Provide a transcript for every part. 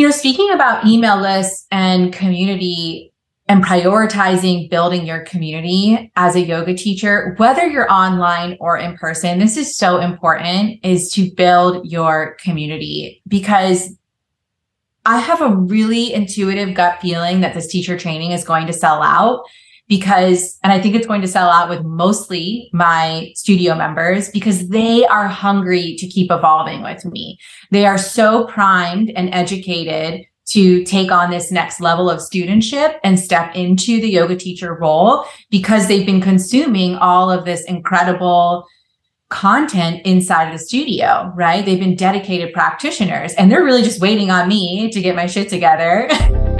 You know, speaking about email lists and community and prioritizing building your community as a yoga teacher, whether you're online or in person, this is so important is to build your community because I have a really intuitive gut feeling that this teacher training is going to sell out because, and I think it's going to sell out with mostly my studio members because they are hungry to keep evolving with me. They are so primed and educated to take on this next level of studentship and step into the yoga teacher role because they've been consuming all of this incredible content inside of the studio, right? They've been dedicated practitioners and they're really just waiting on me to get my shit together.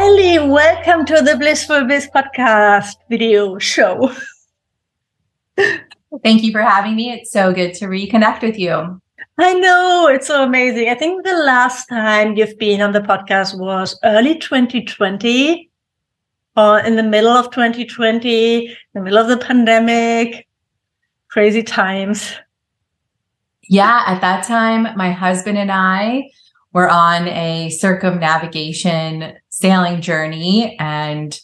Ellie, welcome to the Blissful Biz podcast video show. Thank you for having me. It's so good to reconnect with you. I know, it's so amazing. I think the last time you've been on the podcast was early 2020 or in the middle of 2020, in the middle of the pandemic. Crazy times. Yeah, at that time, my husband and I were on a circumnavigation sailing journey and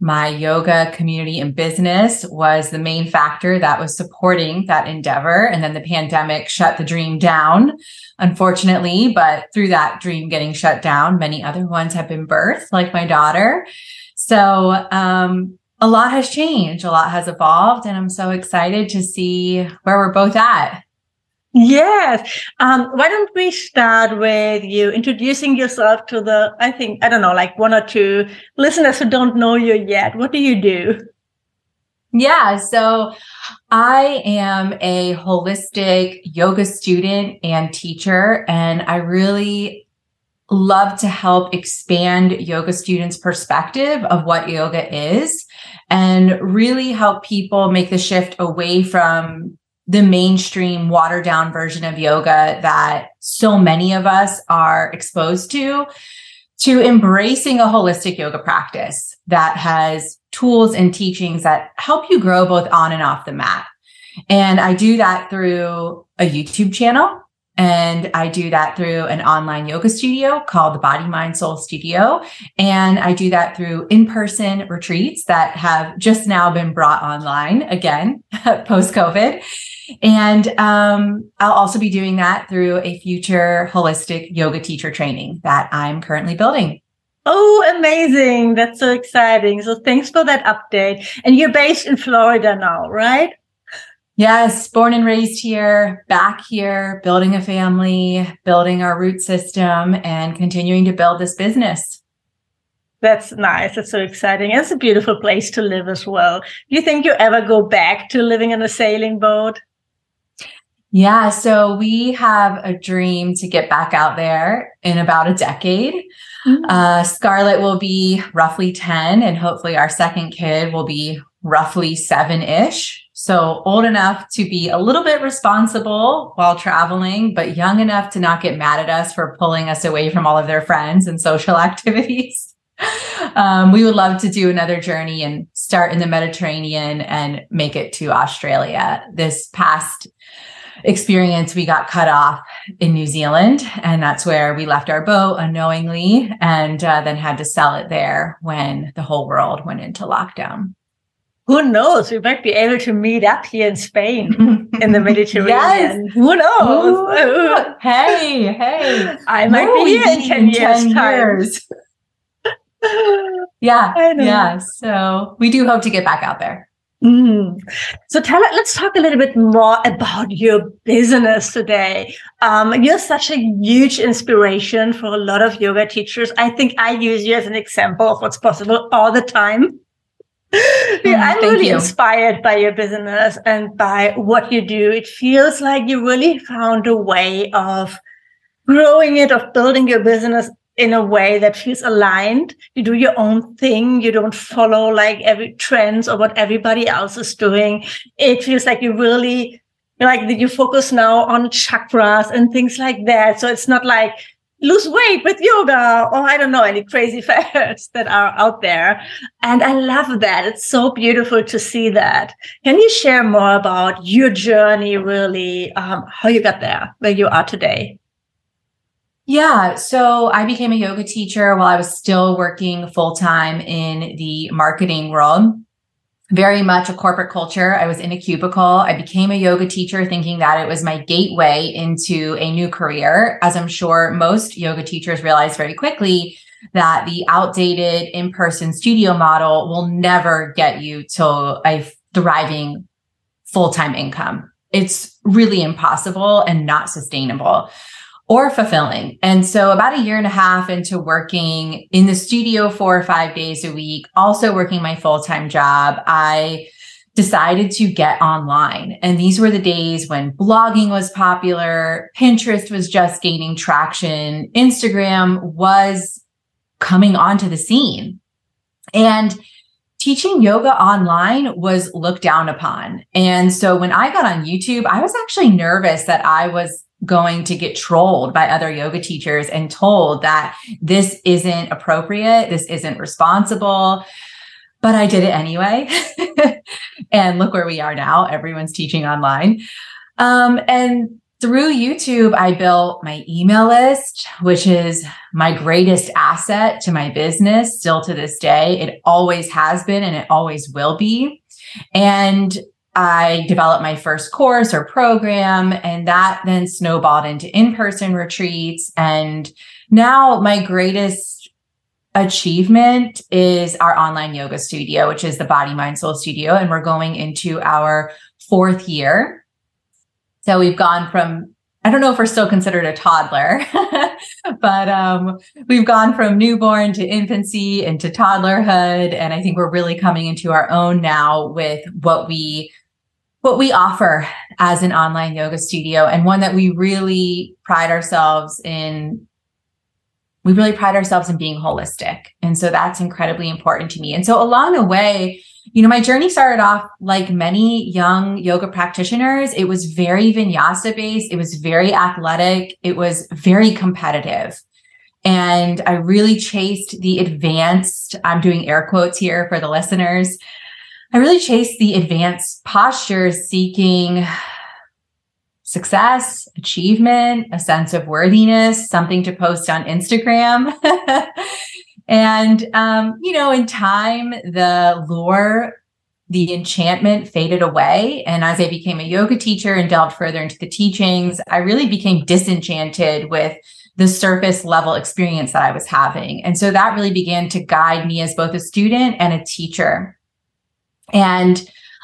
my yoga community and business was the main factor that was supporting that endeavor. And then the pandemic shut the dream down, unfortunately. But through that dream getting shut down, many other ones have been birthed, like my daughter. So, um, a lot has changed, a lot has evolved, and I'm so excited to see where we're both at. Yes. Um, why don't we start with you introducing yourself to the, I think, I don't know, like one or two listeners who don't know you yet. What do you do? Yeah. So I am a holistic yoga student and teacher, and I really love to help expand yoga students' perspective of what yoga is and really help people make the shift away from the mainstream watered down version of yoga that so many of us are exposed to to embracing a holistic yoga practice that has tools and teachings that help you grow both on and off the mat. And I do that through a YouTube channel and I do that through an online yoga studio called the Body Mind Soul Studio. And I do that through in person retreats that have just now been brought online again post COVID. And um, I'll also be doing that through a future holistic yoga teacher training that I'm currently building. Oh, amazing. That's so exciting. So thanks for that update. And you're based in Florida now, right? Yes, born and raised here, back here, building a family, building our root system, and continuing to build this business. That's nice. That's so exciting. It's a beautiful place to live as well. Do you think you ever go back to living in a sailing boat? Yeah, so we have a dream to get back out there in about a decade. Mm-hmm. Uh, Scarlett will be roughly 10, and hopefully, our second kid will be roughly seven ish. So, old enough to be a little bit responsible while traveling, but young enough to not get mad at us for pulling us away from all of their friends and social activities. um, we would love to do another journey and start in the Mediterranean and make it to Australia. This past experience, we got cut off in New Zealand, and that's where we left our boat unknowingly and uh, then had to sell it there when the whole world went into lockdown. Who knows? We might be able to meet up here in Spain in the Mediterranean. yes. Who knows? Ooh. Hey, hey. I might be here in 10 years. 10 years. yeah. Yeah. So we do hope to get back out there. Mm. So tell let's talk a little bit more about your business today. Um, you're such a huge inspiration for a lot of yoga teachers. I think I use you as an example of what's possible all the time. Mm, I'm really you. inspired by your business and by what you do. It feels like you really found a way of growing it, of building your business in a way that feels aligned. You do your own thing. You don't follow like every trends or what everybody else is doing. It feels like you really like that you focus now on chakras and things like that. So it's not like lose weight with yoga or I don't know, any crazy fads that are out there. And I love that. It's so beautiful to see that. Can you share more about your journey, really, um, how you got there, where you are today? Yeah. So I became a yoga teacher while I was still working full time in the marketing world. Very much a corporate culture. I was in a cubicle. I became a yoga teacher thinking that it was my gateway into a new career. As I'm sure most yoga teachers realize very quickly that the outdated in person studio model will never get you to a thriving full time income. It's really impossible and not sustainable or fulfilling. And so about a year and a half into working in the studio four or five days a week, also working my full-time job, I decided to get online. And these were the days when blogging was popular, Pinterest was just gaining traction, Instagram was coming onto the scene. And teaching yoga online was looked down upon. And so when I got on YouTube, I was actually nervous that I was going to get trolled by other yoga teachers and told that this isn't appropriate, this isn't responsible. But I did it anyway. and look where we are now. Everyone's teaching online. Um, and through YouTube, I built my email list, which is my greatest asset to my business still to this day. It always has been and it always will be. And I developed my first course or program, and that then snowballed into in person retreats. And now my greatest achievement is our online yoga studio, which is the Body Mind Soul Studio. And we're going into our fourth year. So we've gone from I don't know if we're still considered a toddler, but um, we've gone from newborn to infancy into toddlerhood. And I think we're really coming into our own now with what we what we offer as an online yoga studio and one that we really pride ourselves in we really pride ourselves in being holistic. And so that's incredibly important to me. And so along the way you know my journey started off like many young yoga practitioners. It was very vinyasa based. It was very athletic. It was very competitive. And i really chased the advanced i'm doing air quotes here for the listeners I really chased the advanced postures seeking success, achievement, a sense of worthiness, something to post on Instagram. and, um, you know, in time, the lure, the enchantment faded away. And as I became a yoga teacher and delved further into the teachings, I really became disenchanted with the surface level experience that I was having. And so that really began to guide me as both a student and a teacher. And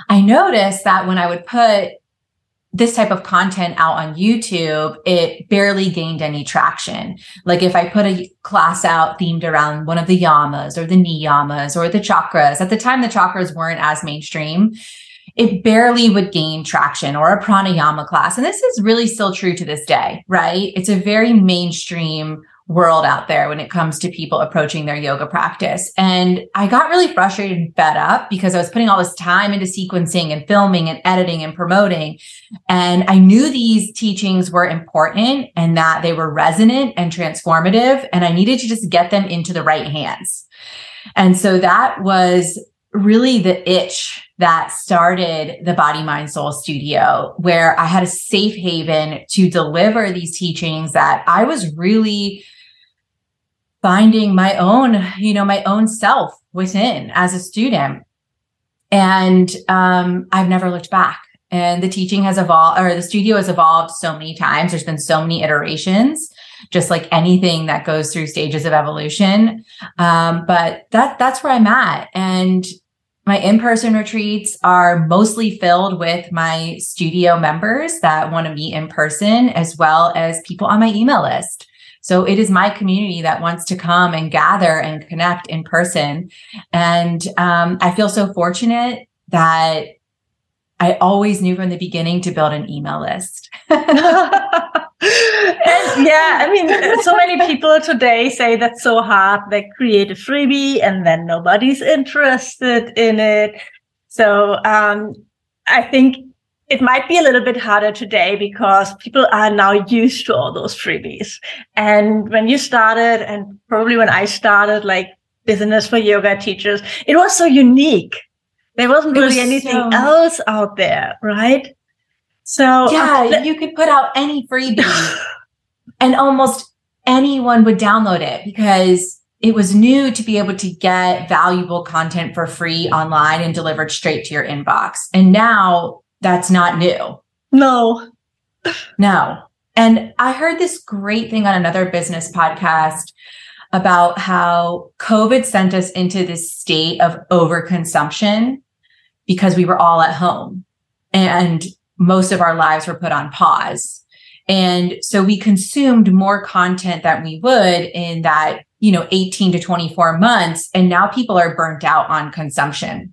I noticed that when I would put this type of content out on YouTube, it barely gained any traction. Like if I put a class out themed around one of the yamas or the niyamas or the chakras, at the time the chakras weren't as mainstream, it barely would gain traction or a pranayama class. And this is really still true to this day, right? It's a very mainstream world out there when it comes to people approaching their yoga practice. And I got really frustrated and fed up because I was putting all this time into sequencing and filming and editing and promoting. And I knew these teachings were important and that they were resonant and transformative. And I needed to just get them into the right hands. And so that was really the itch that started the Body Mind Soul Studio, where I had a safe haven to deliver these teachings that I was really finding my own, you know, my own self within as a student. And um, I've never looked back. And the teaching has evolved, or the studio has evolved so many times. There's been so many iterations, just like anything that goes through stages of evolution. Um, but that that's where I'm at. And my in-person retreats are mostly filled with my studio members that want to meet in person, as well as people on my email list. So it is my community that wants to come and gather and connect in person. And um, I feel so fortunate that I always knew from the beginning to build an email list. and yeah, I mean, so many people today say that's so hard. They create a freebie and then nobody's interested in it. So um, I think it might be a little bit harder today because people are now used to all those freebies. And when you started, and probably when I started, like business for yoga teachers, it was so unique. There wasn't really was anything so... else out there, right? So yeah, uh, you could put out any freebie and almost anyone would download it because it was new to be able to get valuable content for free online and delivered straight to your inbox. And now that's not new. No. No. And I heard this great thing on another business podcast about how COVID sent us into this state of overconsumption because we were all at home and most of our lives were put on pause. And so we consumed more content than we would in that, you know, 18 to 24 months. And now people are burnt out on consumption.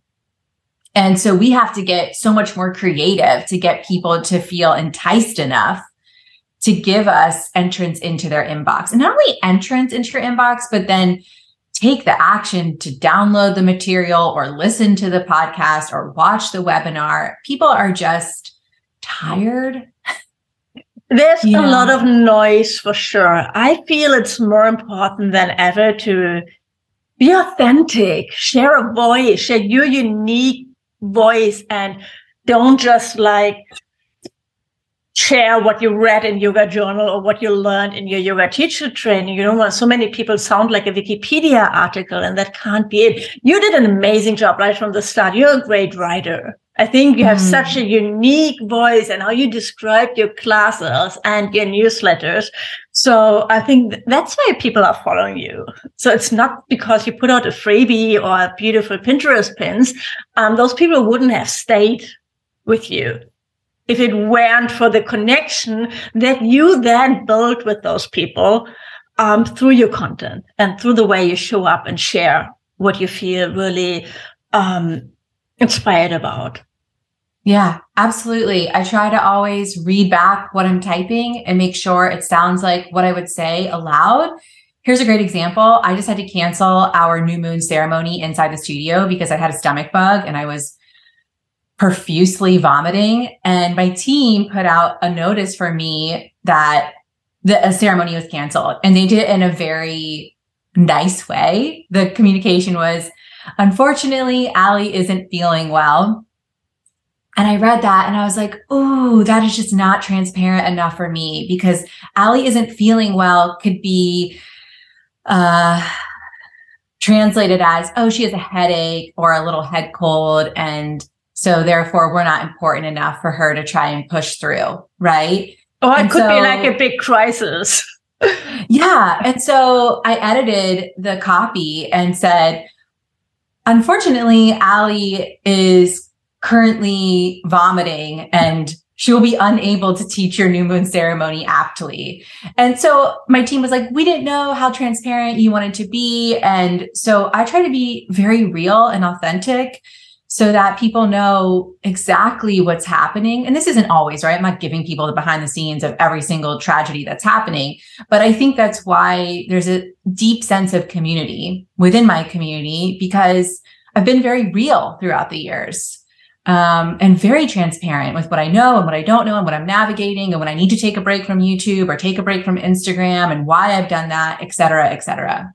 And so we have to get so much more creative to get people to feel enticed enough to give us entrance into their inbox. And not only entrance into your inbox, but then take the action to download the material or listen to the podcast or watch the webinar. People are just tired. There's a lot of noise for sure. I feel it's more important than ever to be authentic, share a voice, share your unique voice and don't just like share what you read in yoga journal or what you learned in your yoga teacher training. You know, so many people sound like a Wikipedia article and that can't be it. You did an amazing job right from the start. You're a great writer. I think you have mm. such a unique voice and how you describe your classes and your newsletters. So I think that's why people are following you. So it's not because you put out a freebie or beautiful Pinterest pins. Um, those people wouldn't have stayed with you if it weren't for the connection that you then built with those people um, through your content and through the way you show up and share what you feel really um, inspired about. Yeah, absolutely. I try to always read back what I'm typing and make sure it sounds like what I would say aloud. Here's a great example. I just had to cancel our new moon ceremony inside the studio because I had a stomach bug and I was profusely vomiting. And my team put out a notice for me that the ceremony was canceled. And they did it in a very nice way. The communication was, unfortunately, Allie isn't feeling well. And I read that and I was like, oh, that is just not transparent enough for me because Allie isn't feeling well could be uh, translated as, oh, she has a headache or a little head cold. And so therefore we're not important enough for her to try and push through. Right. Oh, it and could so, be like a big crisis. yeah. And so I edited the copy and said, unfortunately, Allie is currently vomiting and she will be unable to teach your new moon ceremony aptly. And so my team was like, we didn't know how transparent you wanted to be. And so I try to be very real and authentic so that people know exactly what's happening. And this isn't always, right? I'm not giving people the behind the scenes of every single tragedy that's happening, but I think that's why there's a deep sense of community within my community because I've been very real throughout the years um, and very transparent with what I know and what I don't know and what I'm navigating and when I need to take a break from YouTube or take a break from Instagram and why I've done that, et cetera, et cetera.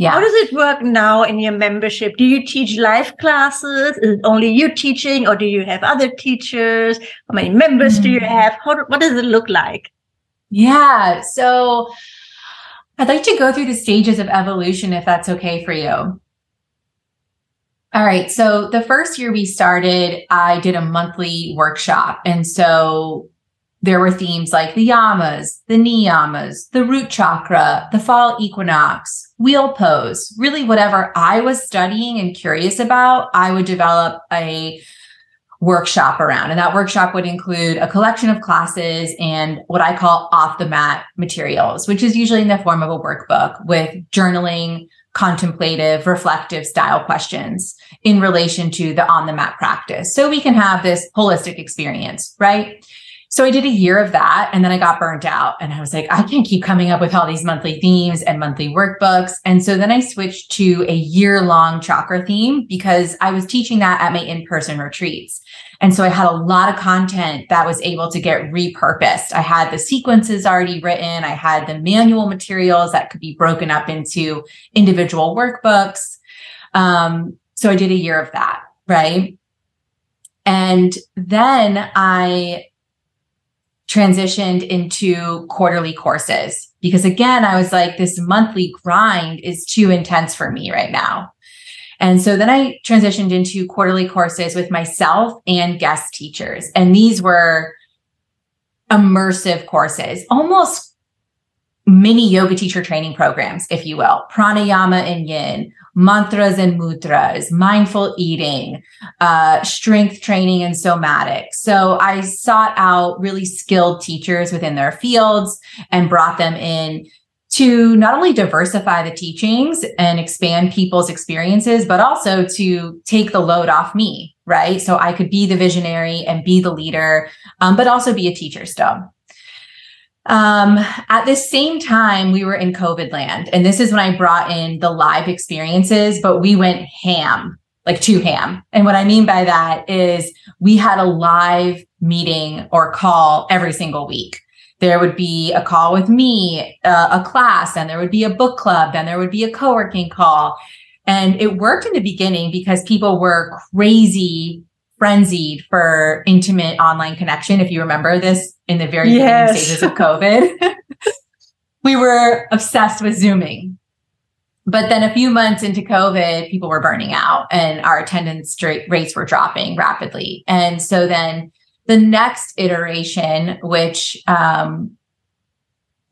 Yeah. How does it work now in your membership? Do you teach live classes? Is it only you teaching or do you have other teachers? How many members mm-hmm. do you mm. have? How, what does it look like? Yeah. So I'd like to go through the stages of evolution if that's okay for you. All right. So the first year we started, I did a monthly workshop. And so there were themes like the yamas, the niyamas, the root chakra, the fall equinox, wheel pose, really whatever I was studying and curious about, I would develop a workshop around. And that workshop would include a collection of classes and what I call off the mat materials, which is usually in the form of a workbook with journaling, contemplative, reflective style questions in relation to the on the mat practice. So we can have this holistic experience, right? So I did a year of that and then I got burnt out and I was like, I can't keep coming up with all these monthly themes and monthly workbooks. And so then I switched to a year long chakra theme because I was teaching that at my in person retreats. And so I had a lot of content that was able to get repurposed. I had the sequences already written. I had the manual materials that could be broken up into individual workbooks. Um, so I did a year of that. Right. And then I transitioned into quarterly courses because again, I was like, this monthly grind is too intense for me right now. And so then I transitioned into quarterly courses with myself and guest teachers. And these were immersive courses, almost mini yoga teacher training programs, if you will, pranayama and yin, mantras and mudras, mindful eating, uh, strength training, and somatic. So I sought out really skilled teachers within their fields and brought them in to not only diversify the teachings and expand people's experiences, but also to take the load off me, right? So I could be the visionary and be the leader, um, but also be a teacher still. Um, at the same time, we were in COVID land. And this is when I brought in the live experiences, but we went ham, like to ham. And what I mean by that is we had a live meeting or call every single week. There would be a call with me, uh, a class, and there would be a book club, then there would be a co working call. And it worked in the beginning because people were crazy frenzied for intimate online connection. If you remember this in the very yes. beginning stages of COVID, we were obsessed with Zooming. But then a few months into COVID, people were burning out and our attendance rates were dropping rapidly. And so then the next iteration, which um,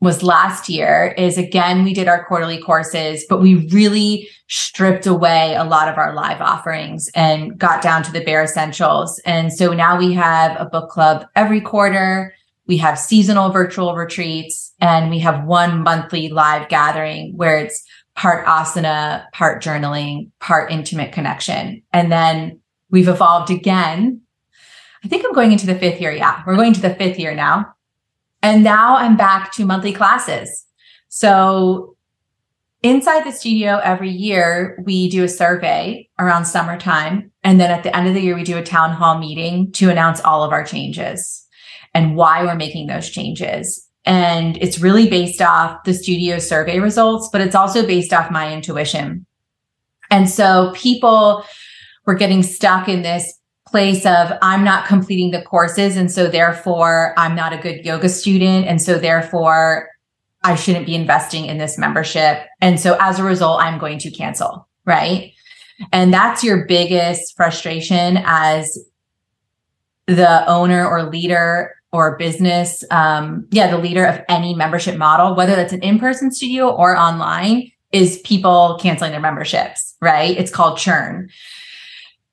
was last year is again, we did our quarterly courses, but we really stripped away a lot of our live offerings and got down to the bare essentials. And so now we have a book club every quarter. We have seasonal virtual retreats and we have one monthly live gathering where it's part asana, part journaling, part intimate connection. And then we've evolved again. I think I'm going into the fifth year. Yeah, we're going to the fifth year now and now I'm back to monthly classes. So inside the studio every year, we do a survey around summertime. And then at the end of the year, we do a town hall meeting to announce all of our changes and why we're making those changes. And it's really based off the studio survey results, but it's also based off my intuition. And so people were getting stuck in this place of I'm not completing the courses. And so therefore I'm not a good yoga student. And so therefore I shouldn't be investing in this membership. And so as a result, I'm going to cancel. Right. And that's your biggest frustration as the owner or leader or business. Um, yeah, the leader of any membership model, whether that's an in-person studio or online is people canceling their memberships, right? It's called churn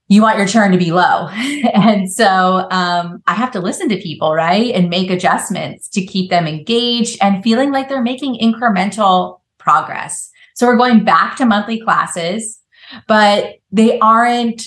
you want your churn to be low. and so um, I have to listen to people, right? And make adjustments to keep them engaged and feeling like they're making incremental progress. So we're going back to monthly classes, but they aren't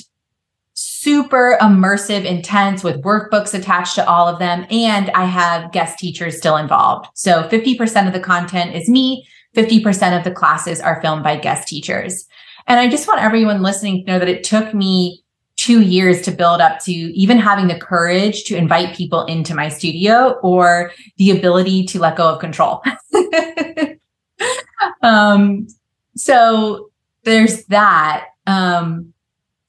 super immersive, intense with workbooks attached to all of them. And I have guest teachers still involved. So 50% of the content is me, 50% of the classes are filmed by guest teachers. And I just want everyone listening to know that it took me two years to build up to even having the courage to invite people into my studio or the ability to let go of control. um, so there's that. Um,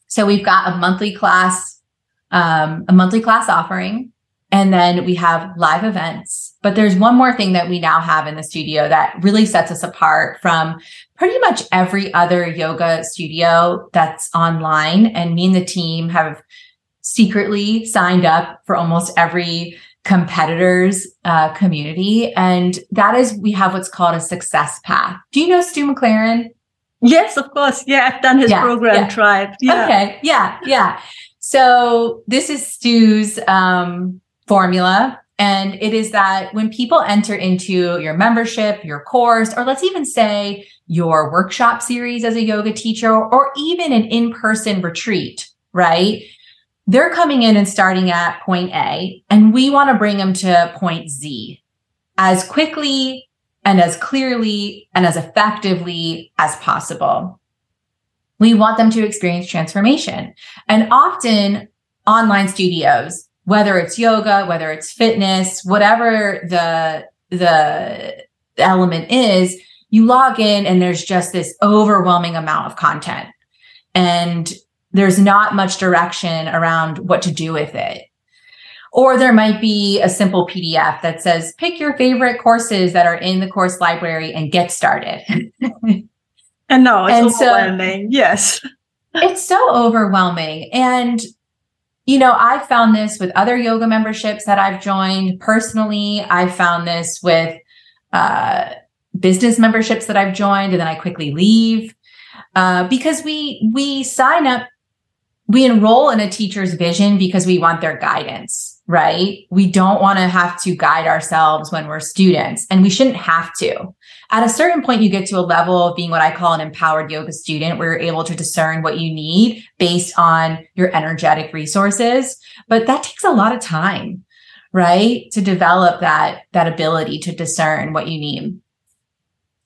so we've got a monthly class, um, a monthly class offering, and then we have live events. But there's one more thing that we now have in the studio that really sets us apart from pretty much every other yoga studio that's online. And me and the team have secretly signed up for almost every competitors uh, community. And that is, we have what's called a success path. Do you know Stu McLaren? Yes, of course. Yeah, I've done his yeah, program yeah. Tribe. Yeah. Okay. Yeah. Yeah. So this is Stu's um, formula. And it is that when people enter into your membership, your course, or let's even say your workshop series as a yoga teacher, or even an in person retreat, right? they're coming in and starting at point A, and we want to bring them to point Z as quickly and as clearly and as effectively as possible. We want them to experience transformation. And often online studios, whether it's yoga, whether it's fitness, whatever the, the element is, you log in and there's just this overwhelming amount of content. And there's not much direction around what to do with it. Or there might be a simple PDF that says, pick your favorite courses that are in the course library and get started. and no, it's and overwhelming. So, yes. it's so overwhelming. And, you know, I found this with other yoga memberships that I've joined personally. I found this with uh, business memberships that I've joined and then I quickly leave. Uh, because we we sign up we enroll in a teacher's vision because we want their guidance, right? We don't want to have to guide ourselves when we're students and we shouldn't have to. At a certain point, you get to a level of being what I call an empowered yoga student where you're able to discern what you need based on your energetic resources. But that takes a lot of time, right? To develop that, that ability to discern what you need.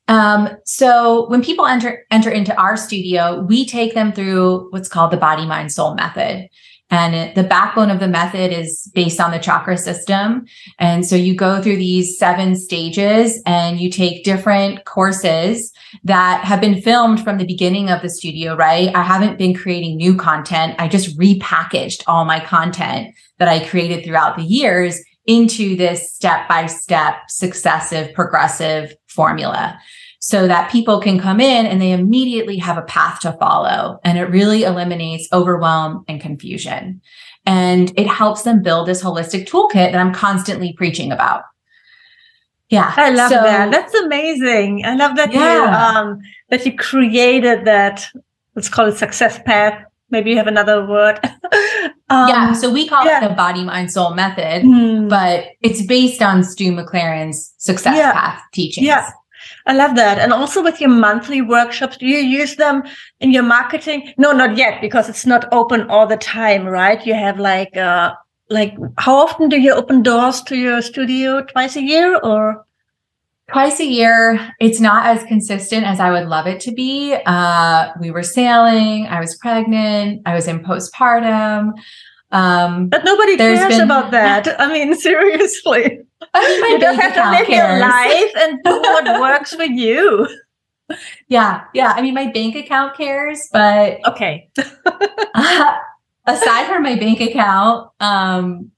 Um, so when people enter enter into our studio, we take them through what's called the body, mind, soul method. And it, the backbone of the method is based on the chakra system. And so you go through these seven stages and you take different courses that have been filmed from the beginning of the studio, right? I haven't been creating new content. I just repackaged all my content that I created throughout the years into this step by step, successive, progressive formula so that people can come in and they immediately have a path to follow. And it really eliminates overwhelm and confusion. And it helps them build this holistic toolkit that I'm constantly preaching about. Yeah. I love so, that. That's amazing. I love that yeah. you um that you created that let's call it success path. Maybe you have another word. um, yeah. So we call yeah. it the body, mind, soul method, mm. but it's based on Stu McLaren's success yeah. path teachings. Yeah. I love that. And also with your monthly workshops, do you use them in your marketing? No, not yet, because it's not open all the time, right? You have like, uh, like how often do you open doors to your studio? Twice a year or? Twice a year. It's not as consistent as I would love it to be. Uh, we were sailing. I was pregnant. I was in postpartum. Um, but nobody cares been... about that. I mean, seriously. you just have to live cares. your life and do what works for you. Yeah, yeah. I mean, my bank account cares, but okay. uh, aside from my bank account, um,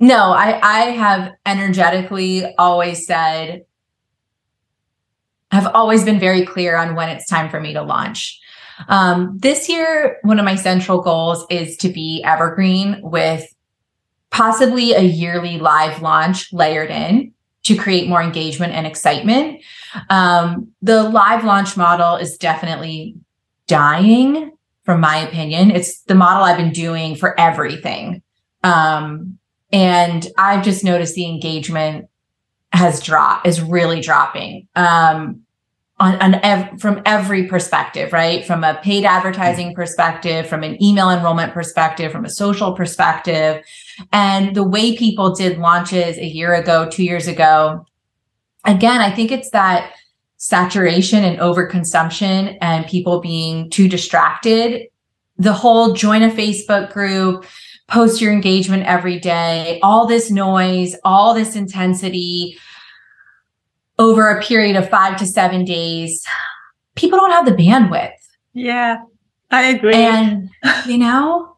no, I I have energetically always said I've always been very clear on when it's time for me to launch. Um, this year, one of my central goals is to be evergreen with possibly a yearly live launch layered in to create more engagement and excitement. Um, the live launch model is definitely dying, from my opinion. It's the model I've been doing for everything. Um, and I've just noticed the engagement has dropped, is really dropping. Um, on, on ev- from every perspective, right? From a paid advertising mm-hmm. perspective, from an email enrollment perspective, from a social perspective. And the way people did launches a year ago, two years ago, again, I think it's that saturation and overconsumption and people being too distracted. The whole join a Facebook group, post your engagement every day, all this noise, all this intensity over a period of five to seven days, people don't have the bandwidth. Yeah, I agree. And, you know,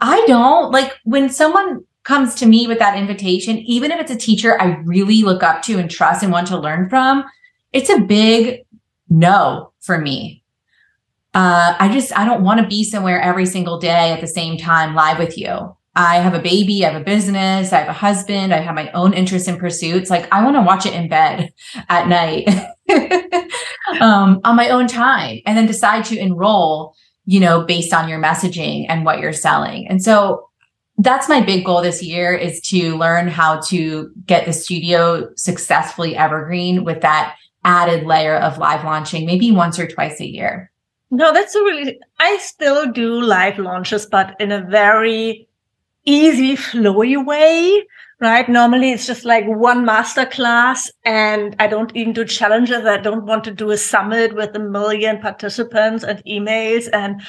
I don't like when someone comes to me with that invitation, even if it's a teacher I really look up to and trust and want to learn from, it's a big no for me. Uh, I just, I don't want to be somewhere every single day at the same time live with you. I have a baby, I have a business, I have a husband, I have my own interests and pursuits. Like I want to watch it in bed at night um, on my own time and then decide to enroll, you know, based on your messaging and what you're selling. And so that's my big goal this year is to learn how to get the studio successfully evergreen with that added layer of live launching, maybe once or twice a year. No, that's a really, I still do live launches, but in a very easy, flowy way, right? Normally it's just like one master class and I don't even do challenges. I don't want to do a summit with a million participants and emails and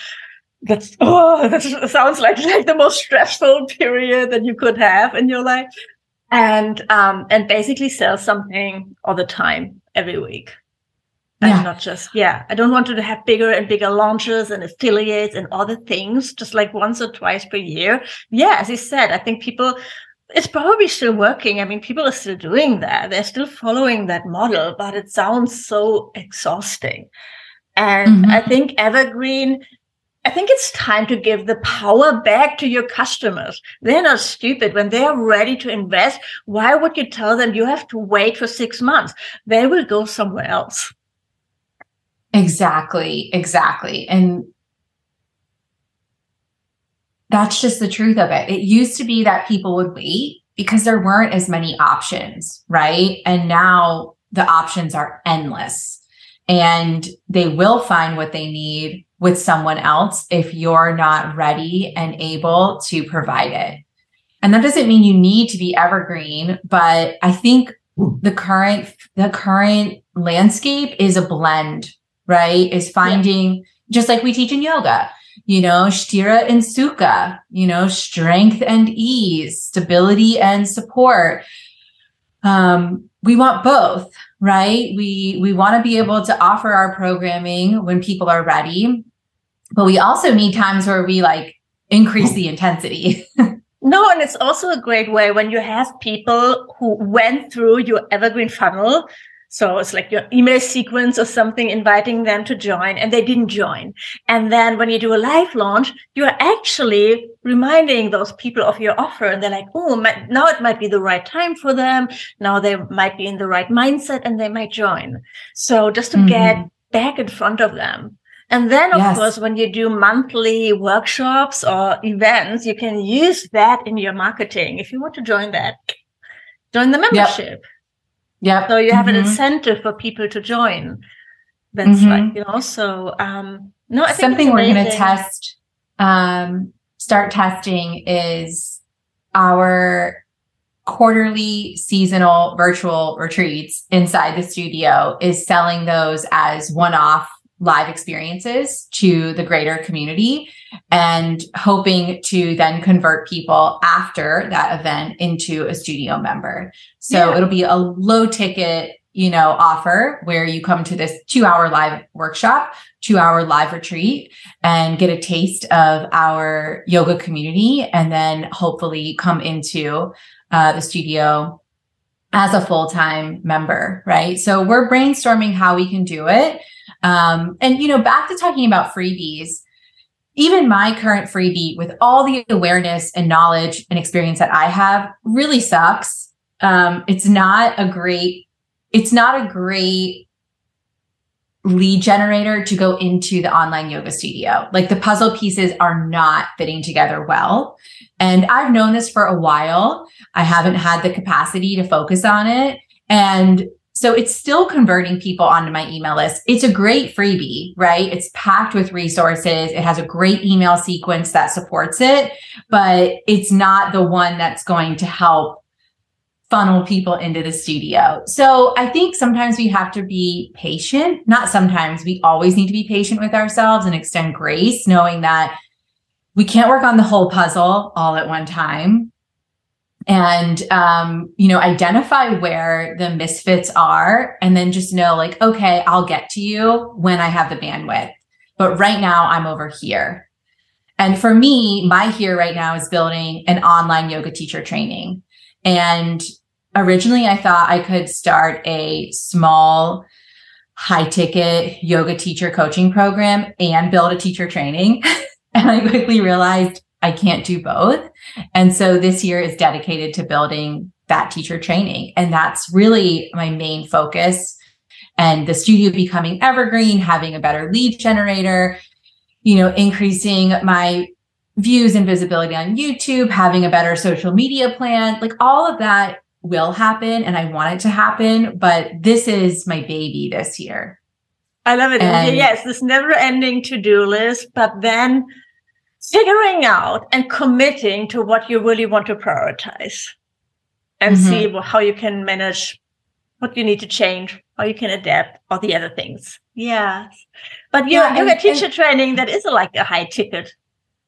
that's oh that sounds like like the most stressful period that you could have in your life and um and basically sell something all the time every week yeah. and not just yeah i don't want to have bigger and bigger launches and affiliates and other things just like once or twice per year yeah as you said i think people it's probably still working. I mean, people are still doing that. They're still following that model, but it sounds so exhausting. And mm-hmm. I think Evergreen, I think it's time to give the power back to your customers. They're not stupid. When they're ready to invest, why would you tell them you have to wait for six months? They will go somewhere else. Exactly. Exactly. And that's just the truth of it. It used to be that people would wait because there weren't as many options, right? And now the options are endless and they will find what they need with someone else if you're not ready and able to provide it. And that doesn't mean you need to be evergreen, but I think the current the current landscape is a blend, right? Is finding yeah. just like we teach in yoga you know, Sthira and Sukha, you know, strength and ease, stability and support. Um, we want both, right? We we want to be able to offer our programming when people are ready, but we also need times where we like increase the intensity. no, and it's also a great way when you have people who went through your evergreen funnel so it's like your email sequence or something inviting them to join and they didn't join. And then when you do a live launch, you're actually reminding those people of your offer and they're like, oh, now it might be the right time for them. Now they might be in the right mindset and they might join. So just to mm-hmm. get back in front of them. And then, of yes. course, when you do monthly workshops or events, you can use that in your marketing. If you want to join that, join the membership. Yep. Yeah. So you have mm-hmm. an incentive for people to join. That's mm-hmm. like, you know, so um no, I think something we're gonna test, um, start testing is our quarterly seasonal virtual retreats inside the studio is selling those as one-off live experiences to the greater community and hoping to then convert people after that event into a studio member. So yeah. it'll be a low ticket, you know, offer where you come to this two hour live workshop, two hour live retreat and get a taste of our yoga community and then hopefully come into uh, the studio as a full-time member, right? So we're brainstorming how we can do it. Um, and, you know, back to talking about freebies, even my current freebie with all the awareness and knowledge and experience that I have really sucks. Um, it's not a great, it's not a great lead generator to go into the online yoga studio. Like the puzzle pieces are not fitting together well. And I've known this for a while. I haven't had the capacity to focus on it. And so it's still converting people onto my email list. It's a great freebie, right? It's packed with resources. It has a great email sequence that supports it, but it's not the one that's going to help funnel people into the studio. So I think sometimes we have to be patient. Not sometimes, we always need to be patient with ourselves and extend grace, knowing that we can't work on the whole puzzle all at one time and um, you know identify where the misfits are and then just know like okay i'll get to you when i have the bandwidth but right now i'm over here. And for me my here right now is building an online yoga teacher training. And originally i thought i could start a small high ticket yoga teacher coaching program and build a teacher training. And i quickly realized I can't do both. And so this year is dedicated to building that teacher training. And that's really my main focus. And the studio becoming evergreen, having a better lead generator, you know, increasing my views and visibility on YouTube, having a better social media plan, like all of that will happen and I want it to happen. But this is my baby this year. I love it. And yes, this never ending to do list, but then figuring out and committing to what you really want to prioritize and mm-hmm. see how you can manage what you need to change, how you can adapt, all the other things. Yes. But you, yeah, yoga teacher and, training, that is like a high ticket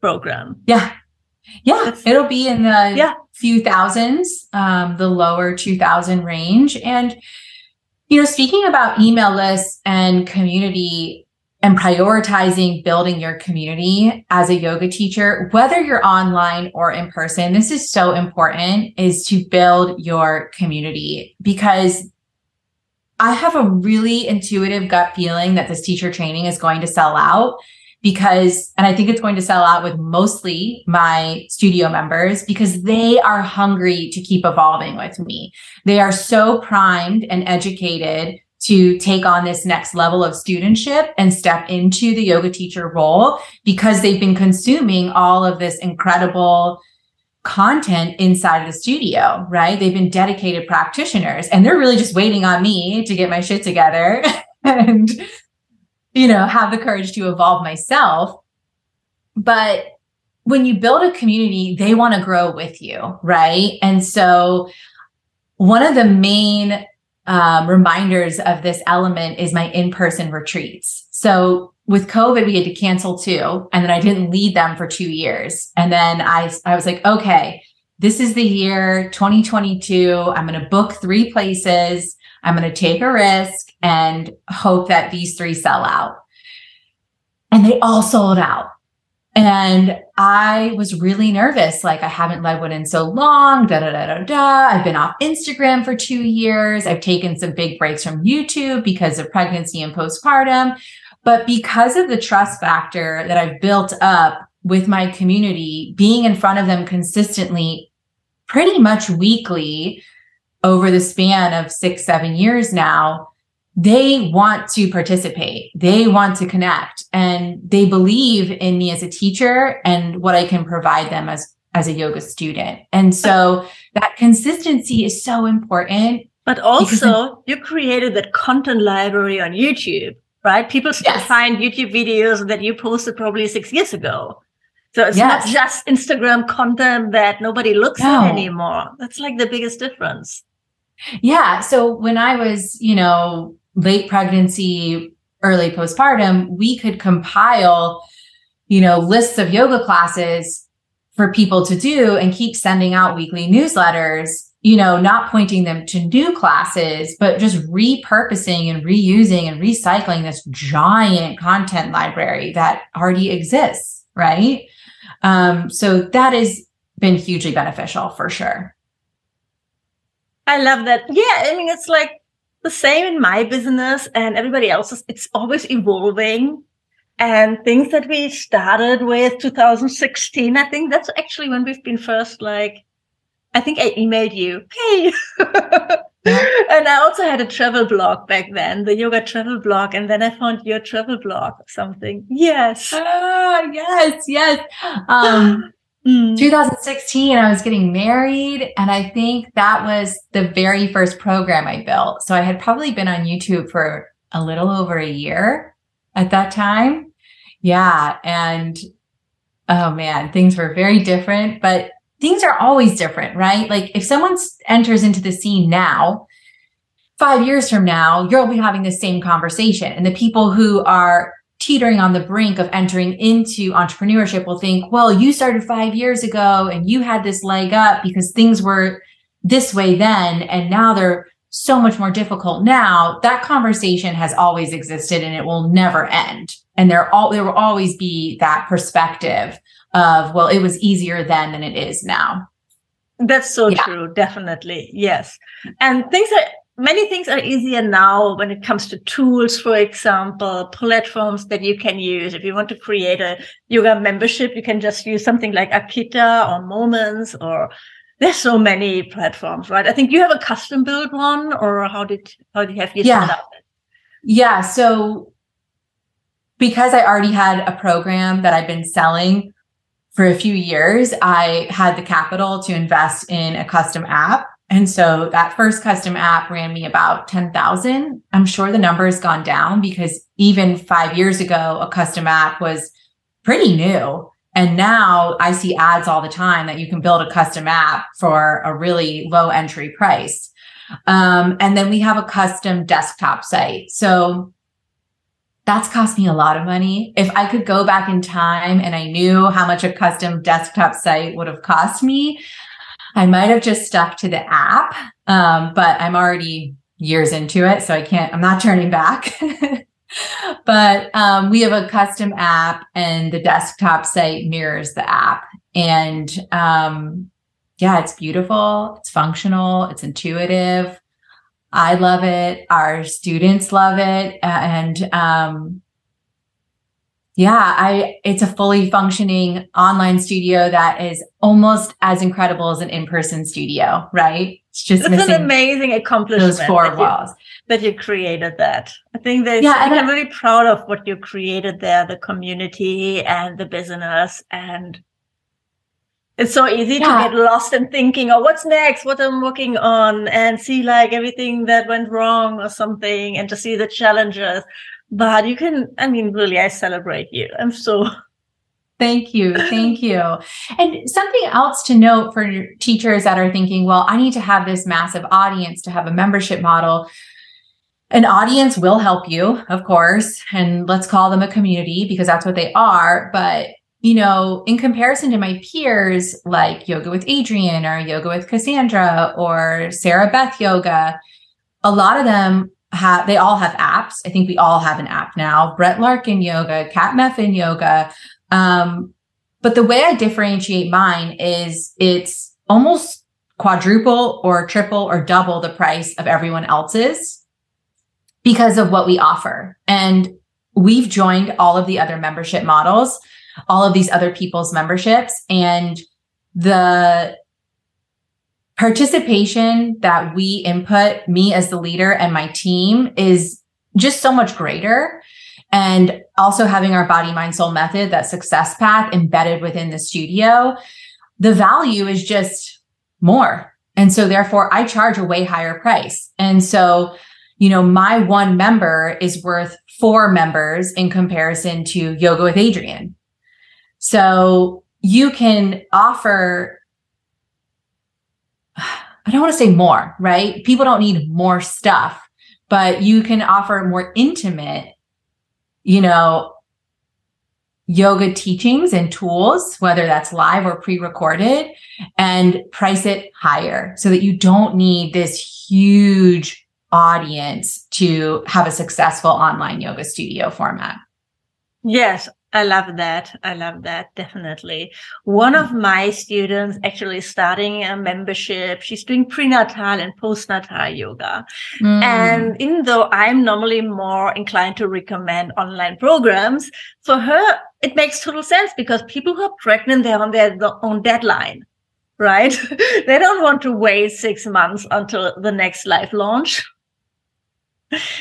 program. Yeah. Yeah. That's, it'll be in the yeah. few thousands, um, the lower 2000 range. And, you know, speaking about email lists and community and prioritizing building your community as a yoga teacher, whether you're online or in person, this is so important is to build your community because I have a really intuitive gut feeling that this teacher training is going to sell out because, and I think it's going to sell out with mostly my studio members because they are hungry to keep evolving with me. They are so primed and educated to take on this next level of studentship and step into the yoga teacher role because they've been consuming all of this incredible content inside of the studio, right? They've been dedicated practitioners and they're really just waiting on me to get my shit together and, you know, have the courage to evolve myself. But when you build a community, they want to grow with you, right? And so one of the main um, reminders of this element is my in-person retreats. So with COVID, we had to cancel two, and then I didn't lead them for two years. And then I, I was like, okay, this is the year 2022. I'm going to book three places. I'm going to take a risk and hope that these three sell out. And they all sold out. And I was really nervous. Like I haven't led one in so long. Da da da da da. I've been off Instagram for two years. I've taken some big breaks from YouTube because of pregnancy and postpartum. But because of the trust factor that I've built up with my community, being in front of them consistently, pretty much weekly over the span of six, seven years now, they want to participate. They want to connect and they believe in me as a teacher and what I can provide them as, as a yoga student. And so that consistency is so important. But also you created that content library on YouTube, right? People still yes. find YouTube videos that you posted probably six years ago. So it's yes. not just Instagram content that nobody looks no. at anymore. That's like the biggest difference. Yeah. So when I was, you know, late pregnancy, early postpartum, we could compile, you know, lists of yoga classes for people to do and keep sending out weekly newsletters, you know, not pointing them to new classes, but just repurposing and reusing and recycling this giant content library that already exists, right? Um, so that has been hugely beneficial for sure. I love that. Yeah, I mean, it's like the same in my business and everybody else's. It's always evolving. And things that we started with 2016, I think that's actually when we've been first like, I think I emailed you, hey. and I also had a travel blog back then, the yoga travel blog. And then I found your travel blog or something. Yes. Ah, yes, yes. Um, Mm. 2016, I was getting married. And I think that was the very first program I built. So I had probably been on YouTube for a little over a year at that time. Yeah. And oh man, things were very different, but things are always different, right? Like if someone enters into the scene now, five years from now, you'll be having the same conversation. And the people who are teetering on the brink of entering into entrepreneurship will think, well, you started five years ago and you had this leg up because things were this way then. And now they're so much more difficult now. That conversation has always existed and it will never end. And there all, there will always be that perspective of, well, it was easier then than it is now. That's so yeah. true. Definitely. Yes. And things that many things are easier now when it comes to tools, for example, platforms that you can use. If you want to create a yoga membership, you can just use something like Arketa or Momence or there's so many platforms, right? I think you have a custom built one or how did, how did you have you yeah. set up? Yeah. So because I already had a program that I've been selling for a few years, I had the capital to invest in a custom app And so that first custom app ran me about 10,000. I'm sure the number has gone down because even five years ago, a custom app was pretty new. And now I see ads all the time that you can build a custom app for a really low entry price. Um, and then we have a custom desktop site. So that's cost me a lot of money. If I could go back in time and I knew how much a custom desktop site would have cost me, I might have just stuck to the app. Um, but I'm already years into it, so I can't, I'm not turning back. but um, we have a custom app and the desktop site mirrors the app. And um, yeah, it's beautiful, it's functional, it's intuitive. I love it. Our students love it. And um, yeah, I it's a fully functioning online studio that is almost as incredible as an in-person studio, right? It's just it's an amazing accomplishment. Those four that walls. You, that you created that. I think that yeah, I'm really proud of what you created there, the community and the business and it's so easy yeah. to get lost in thinking, oh, what's next? What I'm working on and see like everything that went wrong or something and to see the challenges. But you can, I mean, really, I celebrate you. I'm so. Thank you. Thank you. And something else to note for teachers that are thinking, well, I need to have this massive audience to have a membership model. An audience will help you, of course, and let's call them a community because that's what they are. But you know, in comparison to my peers like Yoga with Adriene or Yoga with Kassandra or Sarah Beth Yoga, a lot of them have, they all have apps. I think we all have an app now. Brett Larkin Yoga, Kat Meffin Yoga. Um, but the way I differentiate mine is it's almost quadruple or triple or double the price of everyone else's because of what we offer. And we've joined all of the other membership models all of these other people's memberships and the participation that we input me as the leader and my team is just so much greater. And also having our body mind soul method that success path embedded within the studio the value is just more. And so therefore i charge a way higher price. And so you know my one member is worth four members in comparison to yoga with adriene so you can offer, I don't want to say more, right? People don't need more stuff, but you can offer more intimate, you know, yoga teachings and tools, whether that's live or pre recorded, and price it higher so that you don't need this huge audience to have a successful online yoga studio format. Yes, I love that. I love that. Definitely. One of my students actually starting a membership. She's doing prenatal and postnatal yoga. Mm. And even though I'm normally more inclined to recommend online programs, for her, it makes total sense because people who are pregnant, they're on their own deadline, right? they don't want to wait six months until the next live launch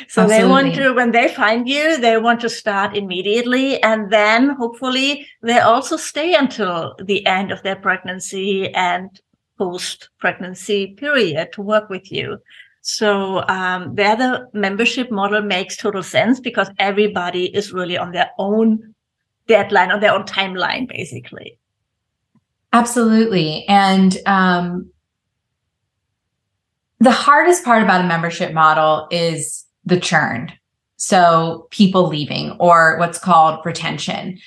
so Absolutely. they want to when they find you they want to start immediately and then hopefully they also stay until the end of their pregnancy and post pregnancy period to work with you. So um, there the membership model makes total sense because everybody is really on their own deadline on their own timeline basically. Absolutely. And um, the hardest part about a membership model is the churn. So people leaving or what's called retention.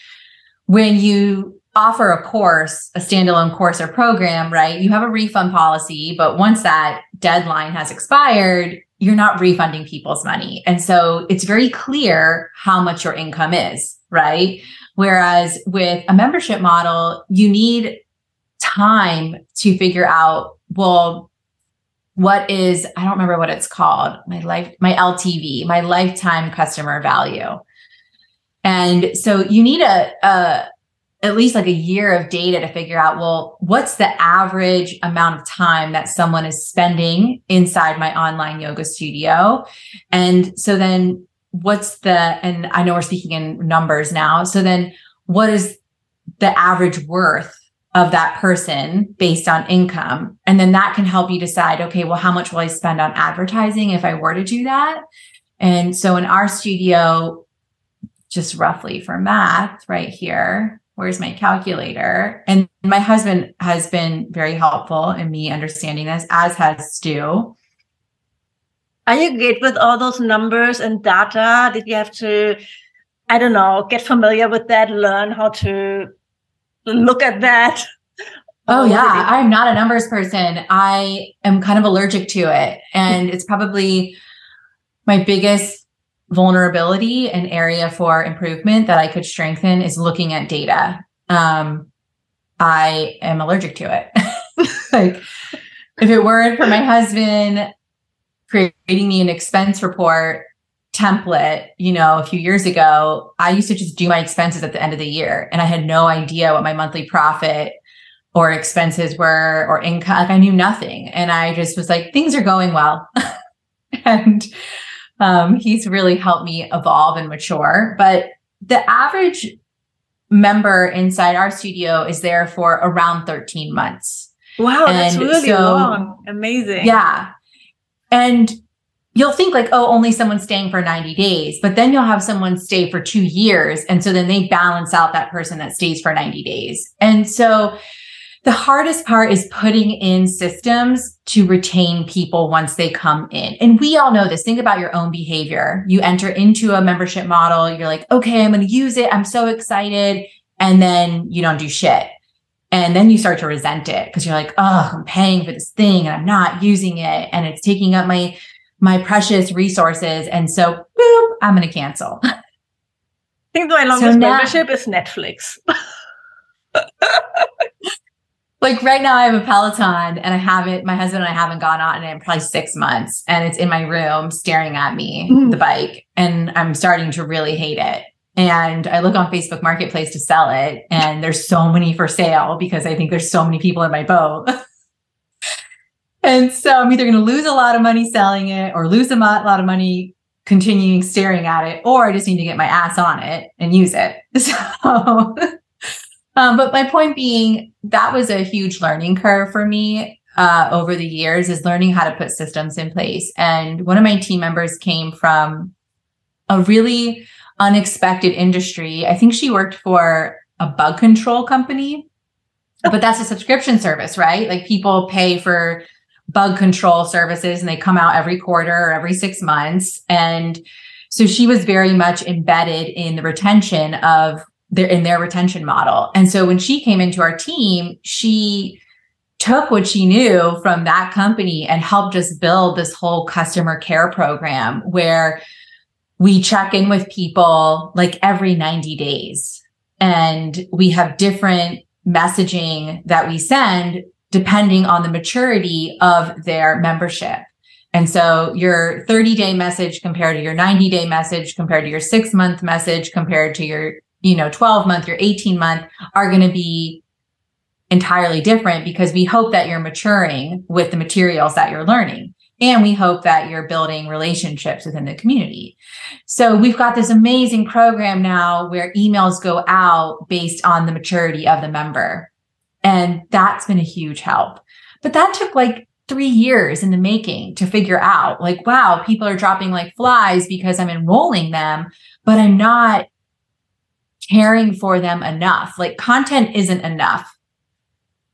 When you offer a course, a standalone course or program, right? You have a refund policy, but once that deadline has expired, you're not refunding people's money. And so it's very clear how much your income is, right? Whereas with a membership model, you need time to figure out, well, what is i don't remember what it's called my life my ltv my lifetime customer value. And so you need a, a at least like a year of data to figure out well what's the average amount of time that someone is spending inside my online yoga studio? And so then what's the and i know we're speaking in numbers now. So then what is the average worth of that person based on income. And then that can help you decide, okay, well, how much will I spend on advertising if I were to do that? And so in our studio, just roughly for math right here, where's my calculator? And my husband has been very helpful in me understanding this, as has Stu. Are you good with all those numbers and data? Did you have to, I don't know, get familiar with that, learn how to look at that? Oh, yeah. I'm not a numbers person. I am kind of allergic to it. And it's probably my biggest vulnerability and area for improvement that I could strengthen is looking at data. Um, I am allergic to it. like, if it weren't for my husband creating me an expense report template, you know, a few years ago, I used to just do my expenses at the end of the year and I had no idea what my monthly profit or expenses were or income. Like I knew nothing. And I just was like, things are going well. and um, he's really helped me evolve and mature. But the average member inside our studio is there for around 13 months. Wow, and that's really so, long. Amazing. Yeah. And you'll think like, oh, only someone staying for 90 days, but then you'll have someone stay for two years. And so then they balance out that person that stays for 90 days. And so the hardest part is putting in systems to retain people once they come in. And we all know this. Think about your own behavior. You enter into a membership model, you're like, okay, I'm going to use it. I'm so excited. And then you don't do shit. And then you start to resent it because you're like, oh, I'm paying for this thing and I'm not using it. And it's taking up my my precious resources. And so boop, I'm gonna cancel. I think my longest so now, membership is Netflix. like right now I have a Peloton and I haven't, my husband and I haven't gone on it in probably six months and it's in my room staring at me, mm. the bike, and I'm starting to really hate it. And I look on Facebook Marketplace to sell it and there's so many for sale because I think there's so many people in my boat. and so I'm either going to lose a lot of money selling it or lose a lot of money continuing staring at it, or I just need to get my ass on it and use it. So um, but my point being, that was a huge learning curve for me uh, over the years is learning how to put systems in place. And one of my team members came from a really unexpected industry. I think she worked for a bug control company, but that's a subscription service, right? Like people pay for bug control services and they come out every quarter or every six months. And so she was very much embedded in the retention of their in their retention model. And so when she came into our team, she took what she knew from that company and helped us build this whole customer care program where we check in with people like every 90 days and we have different messaging that we send depending on the maturity of their membership. And so your 30 day message compared to your 90 day message compared to your six month message compared to your you know, 12 month, your 18 month are going to be entirely different because we hope that you're maturing with the materials that you're learning. And we hope that you're building relationships within the community. So we've got this amazing program now where emails go out based on the maturity of the member. And that's been a huge help. But that took like three years in the making to figure out like, wow, people are dropping like flies because I'm enrolling them, but I'm not caring for them enough. Like content isn't enough.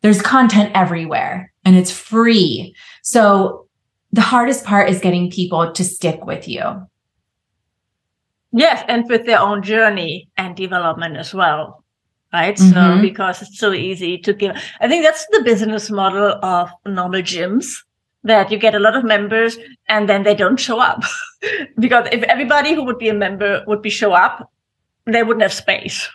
There's content everywhere and it's free. So the hardest part is getting people to stick with you. Yes, and with their own journey and development as well. Right. Mm-hmm. So because it's so easy to give, I think that's the business model of normal gyms that you get a lot of members and then they don't show up because if everybody who would be a member would be show up they wouldn't have space.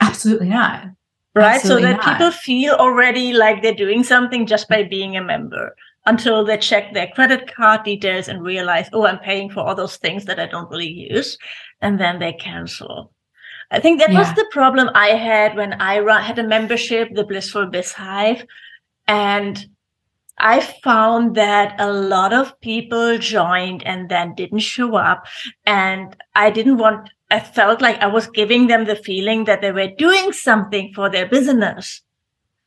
Absolutely not. Right. Absolutely so that not. people feel already like they're doing something just by being a member until they check their credit card details and realize, oh, I'm paying for all those things that I don't really use. And then they cancel. I think that yeah. was the problem I had when I had a membership, the Blissful Biz Hive. And I found that a lot of people joined and then didn't show up. And I didn't want I felt like I was giving them the feeling that they were doing something for their business.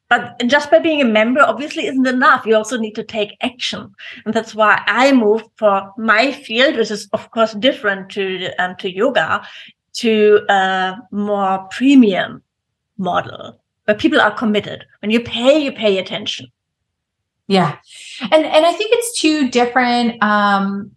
but just by being a member obviously isn't enough. You also need to take action. And that's why I moved for my field, which is of course different to, um, to yoga, to a more premium model where people are committed. When you pay, you pay attention. Yeah. And and I think it's two different um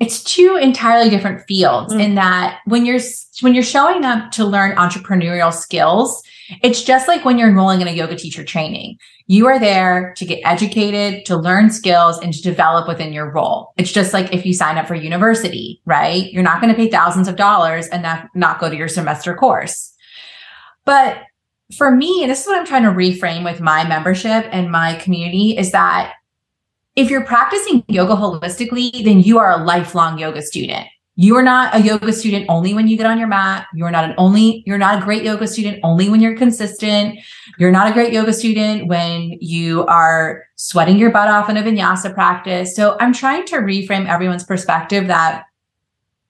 it's two entirely different fields mm. in that when you're when you're showing up to learn entrepreneurial skills, it's just like when you're enrolling in a yoga teacher training. You are there to get educated, to learn skills and to develop within your role. It's just like if you sign up for university, right? You're not going to pay thousands of dollars and not, go to your semester course. But for me, and this is what I'm trying to reframe with my membership and my community is that if you're practicing yoga holistically, then you are a lifelong yoga student. You are not a yoga student only when you get on your mat. You're not an only, you're not a great yoga student only when you're consistent. You're not a great yoga student when you are sweating your butt off in a vinyasa practice. So I'm trying to reframe everyone's perspective that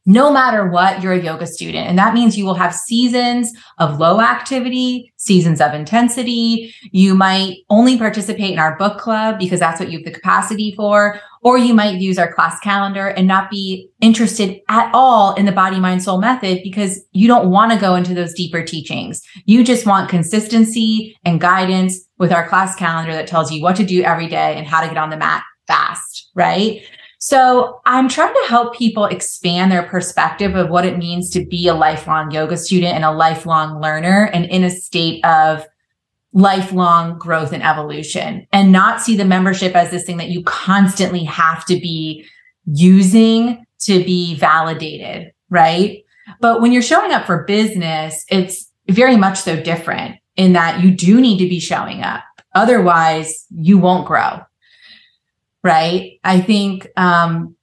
no matter what, you're a yoga student. And that means you will have seasons of low activity, seasons of intensity. You might only participate in our book club because that's what you have the capacity for. Or you might use our class calendar and not be interested at all in the body, mind, soul method because you don't want to go into those deeper teachings. You just want consistency and guidance with our class calendar that tells you what to do every day and how to get on the mat fast, right? So I'm trying to help people expand their perspective of what it means to be a lifelong yoga student and a lifelong learner and in a state of lifelong growth and evolution and not see the membership as this thing that you constantly have to be using to be validated, right? But when you're showing up for business, it's very much so different in that you do need to be showing up. Otherwise, you won't grow right? I think um,